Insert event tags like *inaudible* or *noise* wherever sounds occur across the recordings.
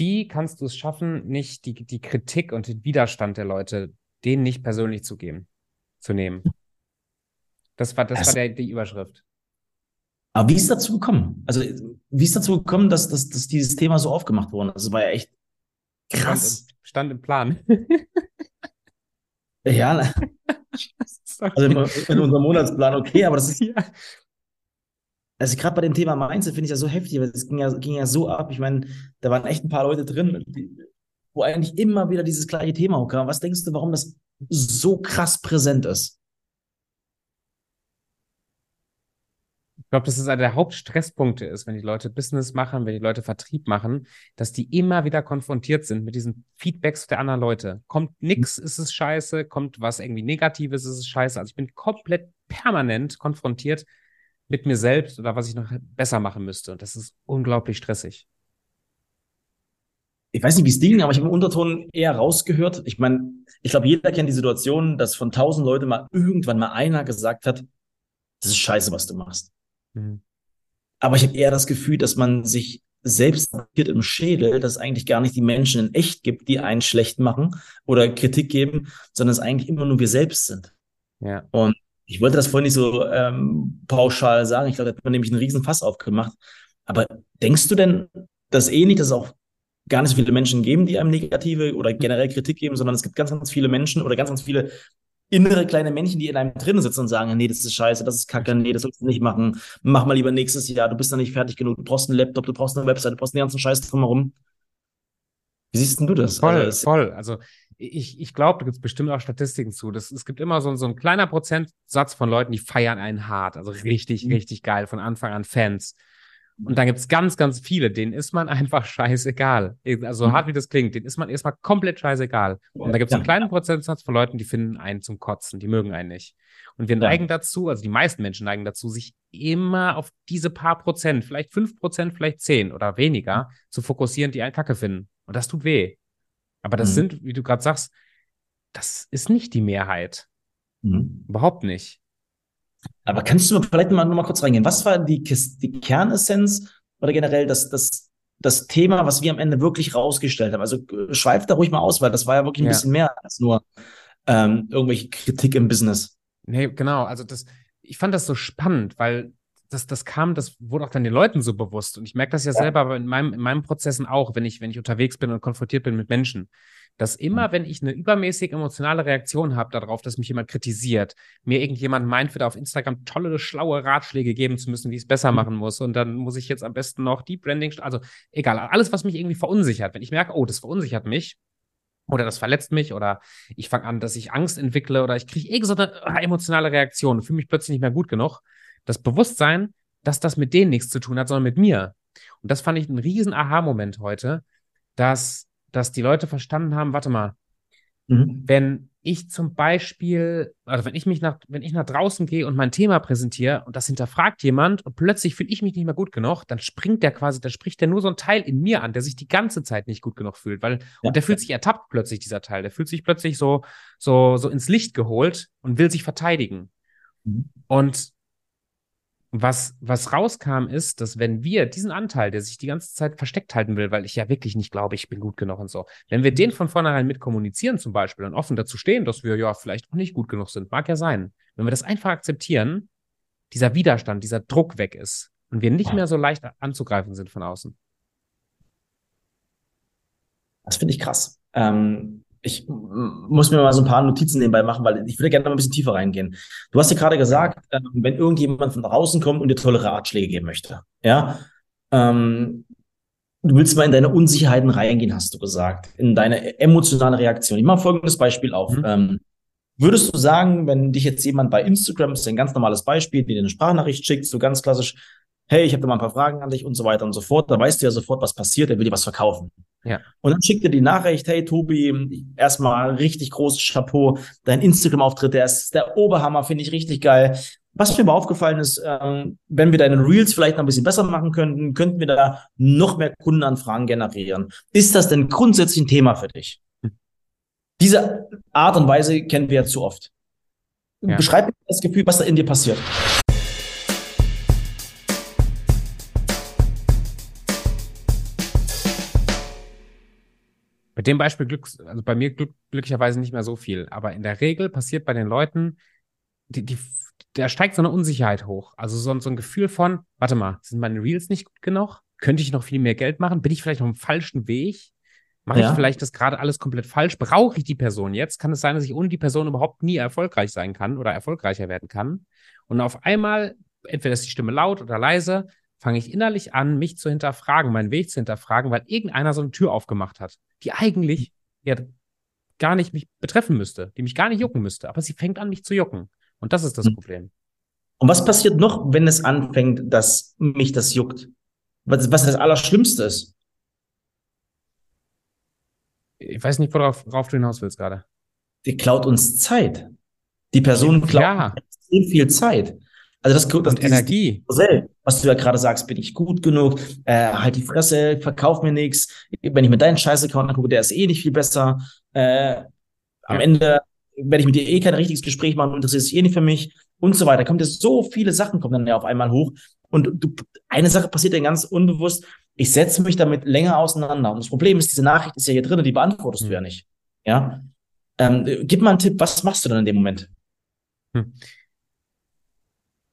wie kannst du es schaffen, nicht die, die Kritik und den Widerstand der Leute, denen nicht persönlich zu geben, zu nehmen? Das war, das also, war der, die Überschrift. Aber wie ist es dazu gekommen? Also, wie ist es dazu gekommen, dass, dass, dass dieses Thema so aufgemacht wurde? Das war ja echt krass. Stand im, stand im Plan. ja, *laughs* also in, in, unserem Monatsplan okay, aber das ist. Ja. Also gerade bei dem Thema Mindset finde ich ja so heftig, weil es ging ja, ging ja so ab. Ich meine, da waren echt ein paar Leute drin, die, wo eigentlich immer wieder dieses gleiche Thema kam. Was denkst du, warum das so krass präsent ist? Ich glaube, dass es einer der Hauptstresspunkte ist, wenn die Leute Business machen, wenn die Leute Vertrieb machen, dass die immer wieder konfrontiert sind mit diesen Feedbacks der anderen Leute. Kommt nix, ist es scheiße, kommt was irgendwie Negatives, ist es scheiße. Also ich bin komplett permanent konfrontiert mit mir selbst oder was ich noch besser machen müsste. Und das ist unglaublich stressig. Ich weiß nicht, wie es ging, aber ich habe im Unterton eher rausgehört. Ich meine, ich glaube, jeder kennt die Situation, dass von tausend Leuten mal irgendwann mal einer gesagt hat, das ist scheiße, was du machst. Mhm. Aber ich habe eher das Gefühl, dass man sich selbst im Schädel, dass es eigentlich gar nicht die Menschen in echt gibt, die einen schlecht machen oder Kritik geben, sondern es eigentlich immer nur wir selbst sind. Ja. Und ich wollte das vorhin nicht so ähm, pauschal sagen. Ich glaube, da hat man nämlich einen riesen Fass aufgemacht. Aber denkst du denn, dass eh nicht, dass es auch gar nicht so viele Menschen geben, die einem negative oder generell Kritik geben, sondern es gibt ganz, ganz viele Menschen oder ganz, ganz viele innere kleine Männchen, die in einem drin sitzen und sagen, nee, das ist scheiße, das ist kacke, nee, das sollst du nicht machen, mach mal lieber nächstes Jahr, du bist da nicht fertig genug, du brauchst einen Laptop, du brauchst eine Website, du brauchst den ganzen Scheiß drumherum. Wie siehst denn du das? Voll, also, voll. Also ich, ich glaube, da gibt es bestimmt auch Statistiken zu. Das, es gibt immer so, so ein kleiner Prozentsatz von Leuten, die feiern einen hart. Also richtig, mhm. richtig geil, von Anfang an Fans. Und dann gibt's ganz, ganz viele, denen ist man *laughs* einfach scheißegal. Also mhm. hart wie das klingt, denen ist man erstmal komplett scheißegal. Und da gibt's ja. einen kleinen Prozentsatz von Leuten, die finden einen zum Kotzen, die mögen einen nicht. Und wir neigen ja. dazu, also die meisten Menschen neigen dazu, sich immer auf diese paar Prozent, vielleicht fünf Prozent, vielleicht zehn oder weniger, mhm. zu fokussieren, die einen Kacke finden. Und das tut weh. Aber das mhm. sind, wie du gerade sagst, das ist nicht die Mehrheit. Mhm. Überhaupt nicht. Aber kannst du vielleicht mal, noch mal kurz reingehen? Was war die, die Kernessenz oder generell das, das, das Thema, was wir am Ende wirklich rausgestellt haben? Also äh, schweif da ruhig mal aus, weil das war ja wirklich ein ja. bisschen mehr als nur ähm, irgendwelche Kritik im Business. Nee, genau. Also das, ich fand das so spannend, weil das, das kam, das wurde auch dann den Leuten so bewusst. Und ich merke das ja, ja. selber aber in, meinem, in meinen Prozessen auch, wenn ich, wenn ich unterwegs bin und konfrontiert bin mit Menschen dass immer, mhm. wenn ich eine übermäßig emotionale Reaktion habe darauf, dass mich jemand kritisiert, mir irgendjemand meint, wieder auf Instagram tolle, schlaue Ratschläge geben zu müssen, wie ich es besser mhm. machen muss. Und dann muss ich jetzt am besten noch die Branding, also egal, alles, was mich irgendwie verunsichert. Wenn ich merke, oh, das verunsichert mich, oder das verletzt mich oder ich fange an, dass ich Angst entwickle oder ich kriege irgendeine ah, emotionale Reaktion, fühle mich plötzlich nicht mehr gut genug. Das Bewusstsein, dass das mit denen nichts zu tun hat, sondern mit mir. Und das fand ich ein riesen Aha-Moment heute, dass dass die Leute verstanden haben, warte mal, mhm. wenn ich zum Beispiel, also wenn ich mich nach, wenn ich nach draußen gehe und mein Thema präsentiere und das hinterfragt jemand und plötzlich fühle ich mich nicht mehr gut genug, dann springt der quasi, dann spricht der nur so ein Teil in mir an, der sich die ganze Zeit nicht gut genug fühlt, weil, ja. und der fühlt sich ertappt plötzlich, dieser Teil, der fühlt sich plötzlich so, so, so ins Licht geholt und will sich verteidigen. Mhm. Und was, was rauskam, ist, dass wenn wir diesen Anteil, der sich die ganze Zeit versteckt halten will, weil ich ja wirklich nicht glaube, ich bin gut genug und so, wenn wir den von vornherein mit kommunizieren zum Beispiel und offen dazu stehen, dass wir ja vielleicht auch nicht gut genug sind, mag ja sein. Wenn wir das einfach akzeptieren, dieser Widerstand, dieser Druck weg ist und wir nicht mehr so leicht anzugreifen sind von außen. Das finde ich krass. Ähm, ich muss mir mal so ein paar Notizen nebenbei machen, weil ich würde gerne mal ein bisschen tiefer reingehen. Du hast ja gerade gesagt, ähm, wenn irgendjemand von draußen kommt und dir tolle Ratschläge geben möchte, ja, ähm, du willst mal in deine Unsicherheiten reingehen, hast du gesagt, in deine emotionale Reaktion. Ich mache folgendes Beispiel auf. Mhm. Ähm, würdest du sagen, wenn dich jetzt jemand bei Instagram, das ist ein ganz normales Beispiel, dir eine Sprachnachricht schickt, so ganz klassisch, hey, ich habe da mal ein paar Fragen an dich und so weiter und so fort, da weißt du ja sofort, was passiert, er will dir was verkaufen. Ja. Und dann schickt er die Nachricht, hey Tobi, erstmal richtig großes Chapeau, dein Instagram-Auftritt, der ist der Oberhammer, finde ich richtig geil. Was mir aber aufgefallen ist, ähm, wenn wir deine Reels vielleicht noch ein bisschen besser machen könnten, könnten wir da noch mehr Kundenanfragen generieren. Ist das denn grundsätzlich ein Thema für dich? Diese Art und Weise kennen wir ja zu oft. Ja. Beschreib mir das Gefühl, was da in dir passiert. Mit dem Beispiel Glück, also bei mir glück, glücklicherweise nicht mehr so viel, aber in der Regel passiert bei den Leuten, die, die, da steigt so eine Unsicherheit hoch. Also so, so ein Gefühl von, warte mal, sind meine Reels nicht gut genug? Könnte ich noch viel mehr Geld machen? Bin ich vielleicht noch im falschen Weg? Mache ja. ich vielleicht das gerade alles komplett falsch? Brauche ich die Person jetzt? Kann es sein, dass ich ohne die Person überhaupt nie erfolgreich sein kann oder erfolgreicher werden kann? Und auf einmal, entweder ist die Stimme laut oder leise, fange ich innerlich an, mich zu hinterfragen, meinen Weg zu hinterfragen, weil irgendeiner so eine Tür aufgemacht hat, die eigentlich ja gar nicht mich betreffen müsste, die mich gar nicht jucken müsste. Aber sie fängt an, mich zu jucken. Und das ist das hm. Problem. Und was passiert noch, wenn es anfängt, dass mich das juckt? Was, was das Allerschlimmste ist? Ich weiß nicht, worauf, worauf du hinaus willst gerade. Die klaut uns Zeit. Die Person klaut ja. viel Zeit. Also das, das und Energie. Was du ja gerade sagst, bin ich gut genug? Äh, halt die Fresse, verkauf mir nichts. Wenn ich mir deinen Scheiß-Account angucke, der ist eh nicht viel besser. Äh, am ja. Ende werde ich mit dir eh kein richtiges Gespräch machen, interessiert sich eh nicht für mich und so weiter. Kommt jetzt so viele Sachen kommen dann ja auf einmal hoch. Und du, eine Sache passiert dann ganz unbewusst. Ich setze mich damit länger auseinander. Und das Problem ist, diese Nachricht ist ja hier drin, die beantwortest hm. du ja nicht. Ja. Ähm, gib mal einen Tipp, was machst du dann in dem Moment? Hm.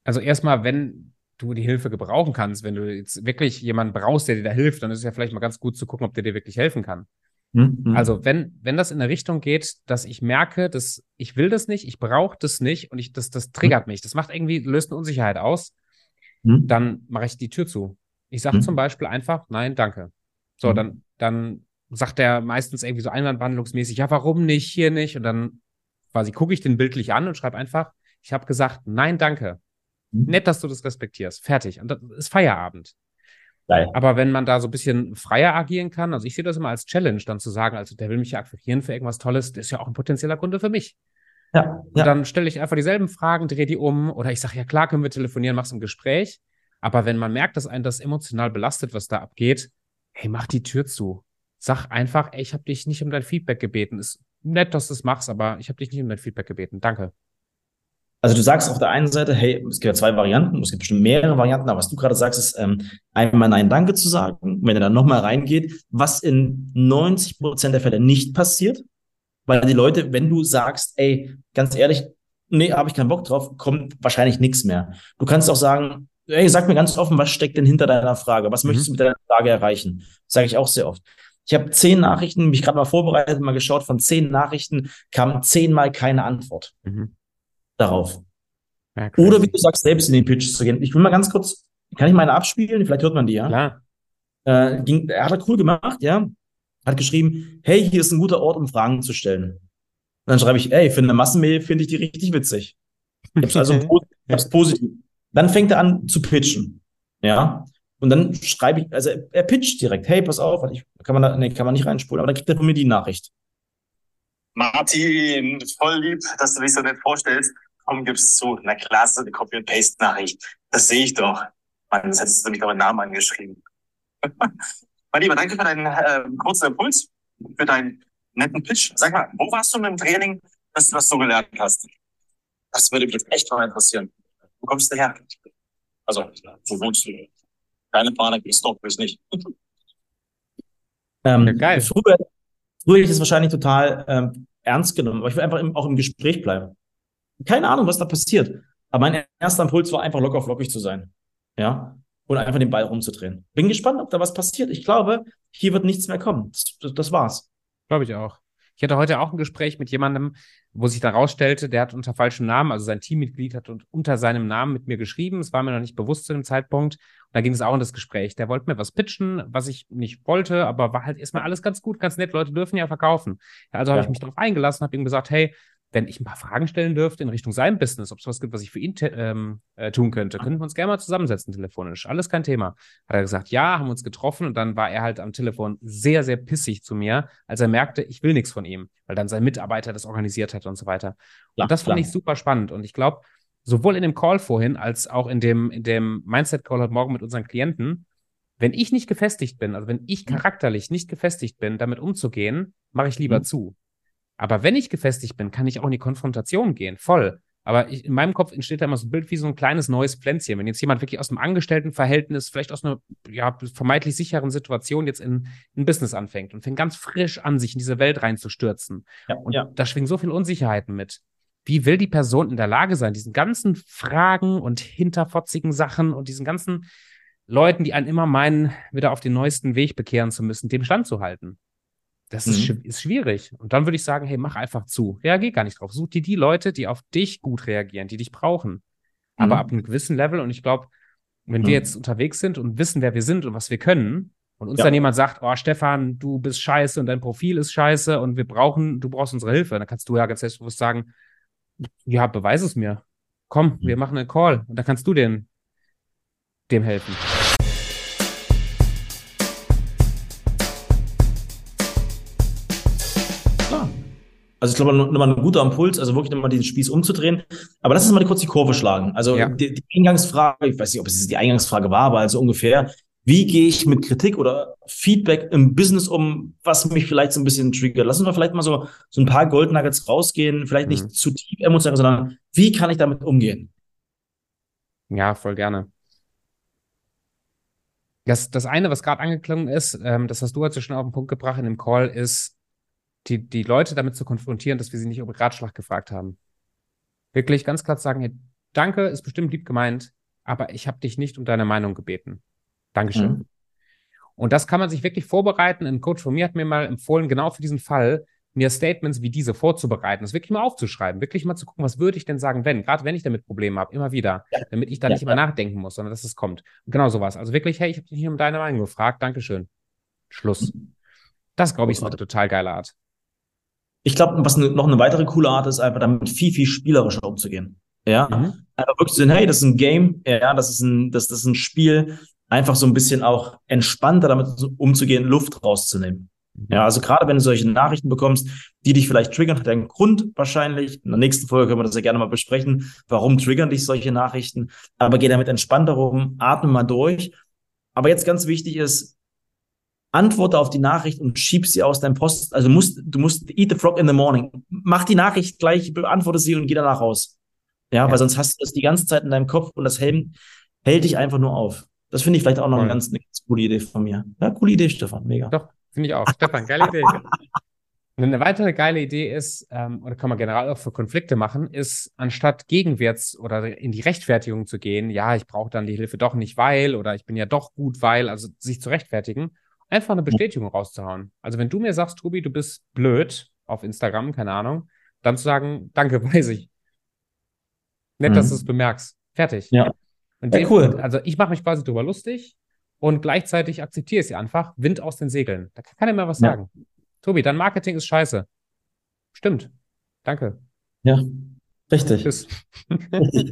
Also erstmal, wenn du die Hilfe gebrauchen kannst, wenn du jetzt wirklich jemanden brauchst, der dir da hilft, dann ist es ja vielleicht mal ganz gut zu gucken, ob der dir wirklich helfen kann. Mhm. Also wenn, wenn das in eine Richtung geht, dass ich merke, dass ich will das nicht, ich brauche das nicht und ich, das, das triggert mhm. mich, das macht irgendwie, löst eine Unsicherheit aus, mhm. dann mache ich die Tür zu. Ich sage mhm. zum Beispiel einfach, nein, danke. So, mhm. dann, dann sagt er meistens irgendwie so einwandbehandlungsmäßig, ja, warum nicht, hier nicht? Und dann quasi gucke ich den bildlich an und schreibe einfach, ich habe gesagt, nein, danke. Mhm. Nett, dass du das respektierst. Fertig. Und das ist Feierabend. Geil. Aber wenn man da so ein bisschen freier agieren kann, also ich sehe das immer als Challenge, dann zu sagen, also der will mich ja akquirieren für irgendwas Tolles, das ist ja auch ein potenzieller Kunde für mich. Ja, und ja. dann stelle ich einfach dieselben Fragen, drehe die um oder ich sage, ja klar, können wir telefonieren, mach's im Gespräch. Aber wenn man merkt, dass einen das emotional belastet, was da abgeht, hey, mach die Tür zu. Sag einfach, ey, ich habe dich nicht um dein Feedback gebeten. Ist nett, dass du es machst, aber ich habe dich nicht um dein Feedback gebeten. Danke. Also du sagst auf der einen Seite, hey, es gibt ja zwei Varianten, es gibt bestimmt mehrere Varianten, aber was du gerade sagst, ist ähm, einmal Nein, Danke zu sagen, wenn er dann nochmal reingeht, was in 90 Prozent der Fälle nicht passiert, weil die Leute, wenn du sagst, ey, ganz ehrlich, nee, habe ich keinen Bock drauf, kommt wahrscheinlich nichts mehr. Du kannst auch sagen, ey, sag mir ganz offen, was steckt denn hinter deiner Frage? Was mhm. möchtest du mit deiner Frage erreichen? Sage ich auch sehr oft. Ich habe zehn Nachrichten, mich gerade mal vorbereitet, mal geschaut, von zehn Nachrichten kam zehnmal keine Antwort. Mhm darauf. Ja, Oder wie du sagst, selbst in den Pitch zu gehen. Ich will mal ganz kurz, kann ich meine abspielen? Vielleicht hört man die, ja? Klar. Äh, ging, er hat er cool gemacht, ja. Hat geschrieben, hey, hier ist ein guter Ort, um Fragen zu stellen. Und dann schreibe ich, ey, für eine Massenmail finde ich die richtig witzig. Ich hab's also *laughs* ich hab's positiv. Dann fängt er an zu pitchen. Ja. Und dann schreibe ich, also er, er pitcht direkt, hey, pass auf, ich, kann man da, nee, kann man nicht reinspulen, aber dann kriegt er von mir die Nachricht. Martin, voll lieb, dass du dich so nett vorstellst komm, gib's zu. Na klar, das ist eine Copy-and-Paste-Nachricht. Das sehe ich doch. Mann, das hättest du mich doch mit Namen angeschrieben. *laughs* mein Lieber, danke für deinen äh, kurzen Impuls, für deinen netten Pitch. Sag mal, wo warst du im Training, dass du das so gelernt hast? Das würde mich jetzt echt mal interessieren. Wo kommst du her? Also, wo wohnst du? Keine Panik, ich stalk mich nicht. Ähm, ja, geil. Früher, früher hätte ich das wahrscheinlich total ähm, ernst genommen, aber ich will einfach im, auch im Gespräch bleiben. Keine Ahnung, was da passiert. Aber mein erster Impuls war einfach locker flockig zu sein. Ja. Und einfach den Ball rumzudrehen. Bin gespannt, ob da was passiert. Ich glaube, hier wird nichts mehr kommen. Das, das war's. Glaube ich auch. Ich hatte heute auch ein Gespräch mit jemandem, wo sich dann rausstellte, der hat unter falschem Namen, also sein Teammitglied hat unter seinem Namen mit mir geschrieben. Es war mir noch nicht bewusst zu dem Zeitpunkt. Und da ging es auch in das Gespräch. Der wollte mir was pitchen, was ich nicht wollte, aber war halt erstmal alles ganz gut, ganz nett. Leute dürfen ja verkaufen. Also ja. habe ich mich darauf eingelassen, habe ihm gesagt, hey, wenn ich ein paar Fragen stellen dürfte in Richtung seinem Business, ob es was gibt, was ich für ihn ähm, äh, tun könnte, könnten wir uns gerne mal zusammensetzen telefonisch. Alles kein Thema. Hat er gesagt, ja, haben uns getroffen und dann war er halt am Telefon sehr, sehr pissig zu mir, als er merkte, ich will nichts von ihm, weil dann sein Mitarbeiter das organisiert hat und so weiter. Klar, und das fand klar. ich super spannend. Und ich glaube, sowohl in dem Call vorhin als auch in dem, in dem Mindset-Call heute Morgen mit unseren Klienten, wenn ich nicht gefestigt bin, also wenn ich mhm. charakterlich nicht gefestigt bin, damit umzugehen, mache ich lieber mhm. zu. Aber wenn ich gefestigt bin, kann ich auch in die Konfrontation gehen, voll. Aber ich, in meinem Kopf entsteht da immer so ein Bild wie so ein kleines neues Pflänzchen. Wenn jetzt jemand wirklich aus einem Angestelltenverhältnis, vielleicht aus einer ja, vermeintlich sicheren Situation jetzt in ein Business anfängt und fängt ganz frisch an, sich in diese Welt reinzustürzen. Ja, und ja. da schwingen so viele Unsicherheiten mit. Wie will die Person in der Lage sein, diesen ganzen Fragen und hinterfotzigen Sachen und diesen ganzen Leuten, die einen immer meinen, wieder auf den neuesten Weg bekehren zu müssen, dem standzuhalten? Das mhm. ist, ist schwierig. Und dann würde ich sagen, hey, mach einfach zu. Reagier gar nicht drauf. Such dir die Leute, die auf dich gut reagieren, die dich brauchen. Aber mhm. ab einem gewissen Level, und ich glaube, wenn mhm. wir jetzt unterwegs sind und wissen, wer wir sind und was wir können, und uns ja. dann jemand sagt, oh, Stefan, du bist scheiße und dein Profil ist scheiße und wir brauchen, du brauchst unsere Hilfe, dann kannst du ja ganz selbstbewusst sagen, ja, beweise es mir. Komm, wir mhm. machen einen Call und dann kannst du den, dem helfen. Also ich glaube, nochmal ein guter Impuls, also wirklich nochmal diesen Spieß umzudrehen. Aber lass uns mal kurz die Kurve schlagen. Also ja. die, die, Eingangsfrage, ich weiß nicht, ob es die Eingangsfrage war, aber also ungefähr, wie gehe ich mit Kritik oder Feedback im Business um, was mich vielleicht so ein bisschen triggert? Lass uns mal vielleicht mal so, so ein paar Goldnuggets rausgehen, vielleicht nicht mhm. zu tief emotional, sondern wie kann ich damit umgehen? Ja, voll gerne. Das, das eine, was gerade angeklungen ist, ähm, das hast du heute schon auf den Punkt gebracht in dem Call, ist, die, die Leute damit zu konfrontieren, dass wir sie nicht um Ratschlag gefragt haben. Wirklich ganz klar zu sagen, hey, danke, ist bestimmt lieb gemeint, aber ich habe dich nicht um deine Meinung gebeten. Dankeschön. Mhm. Und das kann man sich wirklich vorbereiten. Ein Coach von mir hat mir mal empfohlen, genau für diesen Fall, mir Statements wie diese vorzubereiten, das wirklich mal aufzuschreiben, wirklich mal zu gucken, was würde ich denn sagen, wenn, gerade wenn ich damit Probleme habe, immer wieder, ja. damit ich da ja, nicht ja. immer nachdenken muss, sondern dass es kommt. Und genau sowas. Also wirklich, hey, ich habe dich nicht um deine Meinung gefragt, Dankeschön. Schluss. Mhm. Das, glaube ich, ist eine total geile Art. Ich glaube, was ne, noch eine weitere coole Art ist, einfach damit viel, viel spielerischer umzugehen. Ja, mhm. einfach wirklich zu sehen, hey, das ist ein Game, ja, das ist ein, das, das ist ein Spiel, einfach so ein bisschen auch entspannter damit umzugehen, Luft rauszunehmen. Mhm. Ja, also gerade wenn du solche Nachrichten bekommst, die dich vielleicht triggern, hat einen Grund wahrscheinlich. In der nächsten Folge können wir das ja gerne mal besprechen. Warum triggern dich solche Nachrichten? Aber geh damit entspannter rum, atme mal durch. Aber jetzt ganz wichtig ist, antworte auf die Nachricht und schieb sie aus deinem Post. Also musst, du musst eat the frog in the morning. Mach die Nachricht gleich, beantworte sie und geh danach raus. Ja, ja. weil sonst hast du das die ganze Zeit in deinem Kopf und das hält, hält dich einfach nur auf. Das finde ich vielleicht auch noch eine ganz, eine ganz coole Idee von mir. Ja, coole Idee, Stefan. Mega. Doch, finde ich auch. *laughs* Stefan, geile Idee. Eine weitere geile Idee ist, ähm, oder kann man generell auch für Konflikte machen, ist, anstatt gegenwärts oder in die Rechtfertigung zu gehen, ja, ich brauche dann die Hilfe doch nicht, weil, oder ich bin ja doch gut, weil, also sich zu rechtfertigen, einfach eine Bestätigung rauszuhauen. Also wenn du mir sagst, Tobi, du bist blöd auf Instagram, keine Ahnung, dann zu sagen, danke, *laughs* weiß ich. Nett, mhm. dass du es bemerkst. Fertig. Ja. Und ja, cool. Also ich mache mich quasi drüber lustig und gleichzeitig akzeptiere ich sie einfach. Wind aus den Segeln. Da kann keiner mehr was ja. sagen. Tobi, dein Marketing ist scheiße. Stimmt. Danke. Ja, richtig. Tschüss. richtig.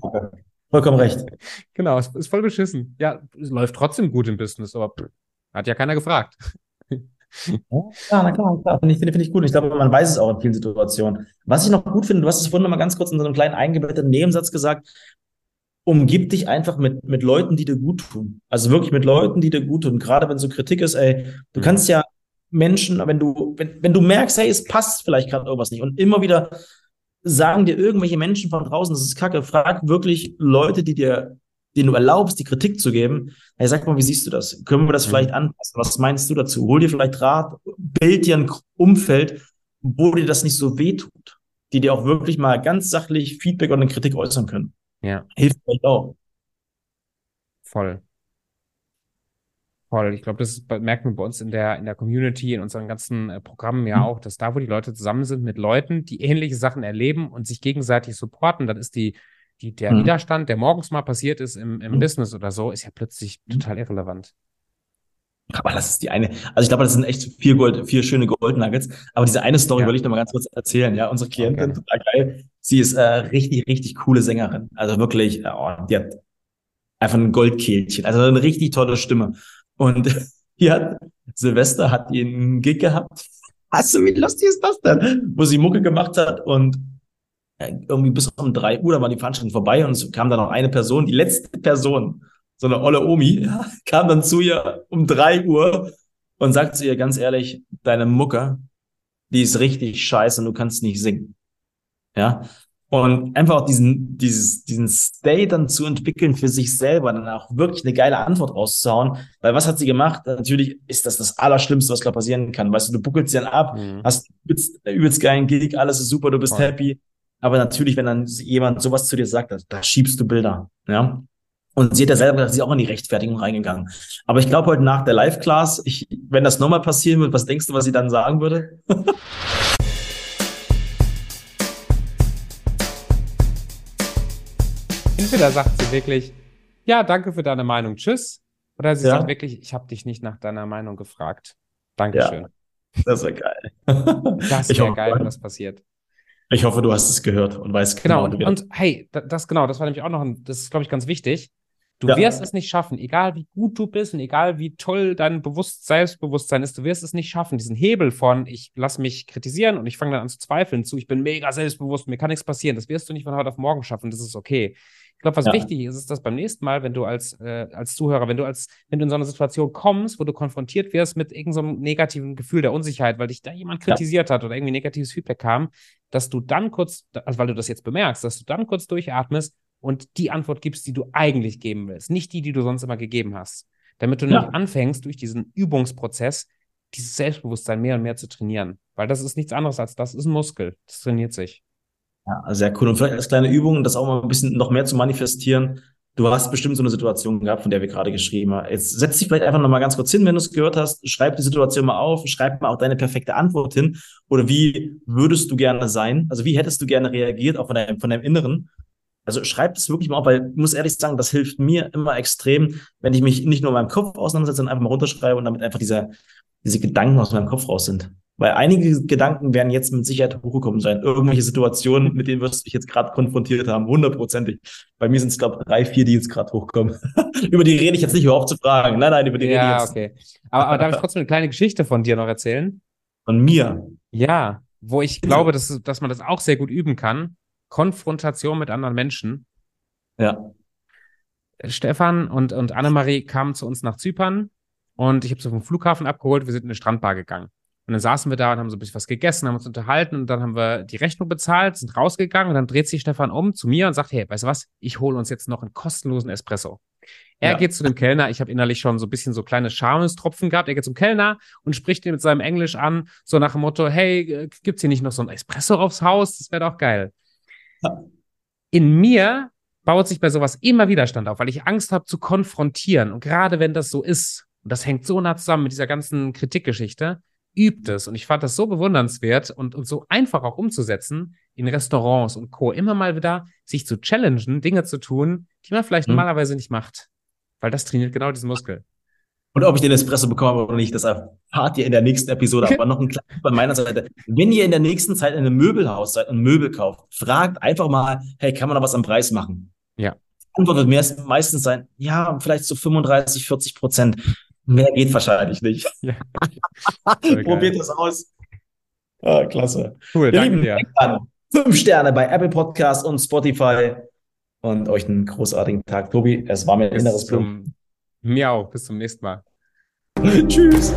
Vollkommen recht. *laughs* Genau, es ist voll beschissen. Ja, es läuft trotzdem gut im Business, aber hat ja keiner gefragt. *laughs* Ja, na klar, klar. Finde ich, finde, finde ich gut. Ich glaube, man weiß es auch in vielen Situationen. Was ich noch gut finde, du hast es vorhin noch mal ganz kurz in so einem kleinen eingebetteten Nebensatz gesagt, umgib dich einfach mit, mit Leuten, die dir gut tun. Also wirklich mit Leuten, die dir gut tun. Gerade wenn so Kritik ist, ey, du kannst ja Menschen, wenn du, wenn, wenn du merkst, hey, es passt vielleicht gerade irgendwas nicht und immer wieder sagen dir irgendwelche Menschen von draußen, das ist kacke, frag wirklich Leute, die dir den du erlaubst, die Kritik zu geben, hey, sag mal, wie siehst du das? Können wir das mhm. vielleicht anpassen? Was meinst du dazu? Hol dir vielleicht Rat, bild dir ein Umfeld, wo dir das nicht so weh tut, die dir auch wirklich mal ganz sachlich Feedback und eine Kritik äußern können. Ja. Hilft vielleicht auch. Voll. Voll. Ich glaube, das merkt man bei uns in der, in der Community, in unseren ganzen äh, Programmen ja mhm. auch, dass da, wo die Leute zusammen sind mit Leuten, die ähnliche Sachen erleben und sich gegenseitig supporten, dann ist die, die, der mhm. Widerstand, der morgens mal passiert ist im, im mhm. Business oder so, ist ja plötzlich mhm. total irrelevant. Aber das ist die eine. Also ich glaube, das sind echt vier Gold, vier schöne Gold Nuggets. Aber diese eine Story ja. will ich noch mal ganz kurz erzählen. Ja, unsere Klientin, okay. total geil. Sie ist äh, richtig, richtig coole Sängerin. Also wirklich, äh, oh, die hat einfach ein Goldkehlchen. Also eine richtig tolle Stimme. Und *laughs* die hat, Silvester hat ihren Gig gehabt. Hast du, wie lustig ist das denn? Wo sie Mucke gemacht hat und irgendwie bis um drei Uhr, da war die Veranstaltung vorbei und es kam dann noch eine Person, die letzte Person, so eine olle Omi, *laughs* ja, kam dann zu ihr um drei Uhr und sagt zu ihr ganz ehrlich, deine Mucke, die ist richtig scheiße und du kannst nicht singen. Ja. Und einfach auch diesen, dieses, diesen State dann zu entwickeln für sich selber, dann auch wirklich eine geile Antwort rauszuhauen. Weil was hat sie gemacht? Natürlich ist das das Allerschlimmste, was da passieren kann. Weißt du, du buckelst dann ab, mhm. hast übelst, übelst geilen Gig, alles ist super, du bist Voll. happy. Aber natürlich, wenn dann jemand sowas zu dir sagt, da, da schiebst du Bilder. Ja. Und sie hat ja selber gesagt, sie ist auch in die Rechtfertigung reingegangen. Aber ich glaube heute nach der Live-Class, wenn das nochmal passieren wird, was denkst du, was sie dann sagen würde? *laughs* Entweder sagt sie wirklich, ja, danke für deine Meinung, tschüss. Oder sie ja. sagt wirklich, ich habe dich nicht nach deiner Meinung gefragt. Dankeschön. Ja, das wäre geil. Das wäre geil, wenn das passiert. Ich hoffe, du hast es gehört und weißt genau. Genau, und, und hey, das genau, das war nämlich auch noch, ein, das ist, glaube ich, ganz wichtig. Du ja. wirst es nicht schaffen, egal wie gut du bist und egal wie toll dein Bewusst Selbstbewusstsein ist, du wirst es nicht schaffen, diesen Hebel von ich lass mich kritisieren und ich fange dann an zu zweifeln zu, ich bin mega selbstbewusst, mir kann nichts passieren, das wirst du nicht von heute auf morgen schaffen, das ist okay. Ich glaube, was ja. wichtig ist, ist, dass beim nächsten Mal, wenn du als, äh, als Zuhörer, wenn du als, wenn du in so eine Situation kommst, wo du konfrontiert wirst mit irgendeinem so negativen Gefühl der Unsicherheit, weil dich da jemand kritisiert ja. hat oder irgendwie negatives Feedback kam, dass du dann kurz, also weil du das jetzt bemerkst, dass du dann kurz durchatmest und die Antwort gibst, die du eigentlich geben willst, nicht die, die du sonst immer gegeben hast. Damit du ja. nicht anfängst, durch diesen Übungsprozess dieses Selbstbewusstsein mehr und mehr zu trainieren. Weil das ist nichts anderes als das ist ein Muskel. Das trainiert sich. Ja, sehr cool. Und vielleicht als kleine Übung, das auch mal ein bisschen noch mehr zu manifestieren. Du hast bestimmt so eine Situation gehabt, von der wir gerade geschrieben haben. Jetzt setz dich vielleicht einfach noch mal ganz kurz hin, wenn du es gehört hast. Schreib die Situation mal auf, schreib mal auch deine perfekte Antwort hin. Oder wie würdest du gerne sein? Also wie hättest du gerne reagiert, auch von deinem, von deinem Inneren? Also schreib das wirklich mal auf, weil ich muss ehrlich sagen, das hilft mir immer extrem, wenn ich mich nicht nur in meinem Kopf auseinandersetze, sondern einfach mal runterschreibe und damit einfach diese, diese Gedanken aus meinem Kopf raus sind. Weil einige Gedanken werden jetzt mit Sicherheit hochgekommen sein. Irgendwelche Situationen, mit denen wirst du dich jetzt gerade konfrontiert haben, hundertprozentig. Bei mir sind es, glaube ich, drei, vier, die jetzt gerade hochkommen. *laughs* über die rede ich jetzt nicht, überhaupt zu fragen. Nein, nein, über die ja, rede ich jetzt. Ja, okay. Aber, aber darf ich *laughs* trotzdem eine kleine Geschichte von dir noch erzählen? Von mir? Ja, wo ich glaube, dass, dass man das auch sehr gut üben kann. Konfrontation mit anderen Menschen. Ja. Stefan und, und Annemarie kamen zu uns nach Zypern und ich habe sie vom Flughafen abgeholt. Wir sind in eine Strandbar gegangen. Und dann saßen wir da und haben so ein bisschen was gegessen, haben uns unterhalten und dann haben wir die Rechnung bezahlt, sind rausgegangen und dann dreht sich Stefan um zu mir und sagt, hey, weißt du was, ich hole uns jetzt noch einen kostenlosen Espresso. Er ja. geht zu dem Kellner, ich habe innerlich schon so ein bisschen so kleine Schamestropfen gehabt, er geht zum Kellner und spricht ihn mit seinem Englisch an, so nach dem Motto, hey, äh, gibt's hier nicht noch so ein Espresso aufs Haus? Das wäre doch geil. Ja. In mir baut sich bei sowas immer Widerstand auf, weil ich Angst habe zu konfrontieren. Und gerade wenn das so ist, und das hängt so nah zusammen mit dieser ganzen Kritikgeschichte, übt es. Und ich fand das so bewundernswert und, und so einfach auch umzusetzen in Restaurants und Co. Immer mal wieder sich zu challengen, Dinge zu tun, die man vielleicht mhm. normalerweise nicht macht. Weil das trainiert genau diesen Muskel. Und ob ich den Espresso bekomme oder nicht, das erfahrt ihr in der nächsten Episode. Aber noch ein kleines bei meiner Seite. Wenn ihr in der nächsten Zeit in einem Möbelhaus seid und Möbel kauft, fragt einfach mal, hey, kann man da was am Preis machen? Ja. Die Antwort wird meistens sein, ja, vielleicht so 35, 40 Prozent. Mehr geht wahrscheinlich nicht. Ja. *laughs* Probiert das aus. Ah, klasse. Cool, Ihr danke dir. Fünf Sterne bei Apple Podcast und Spotify und euch einen großartigen Tag. Tobi, es war mir ein inneres. Mir auch. Bis zum nächsten Mal. *laughs* Tschüss.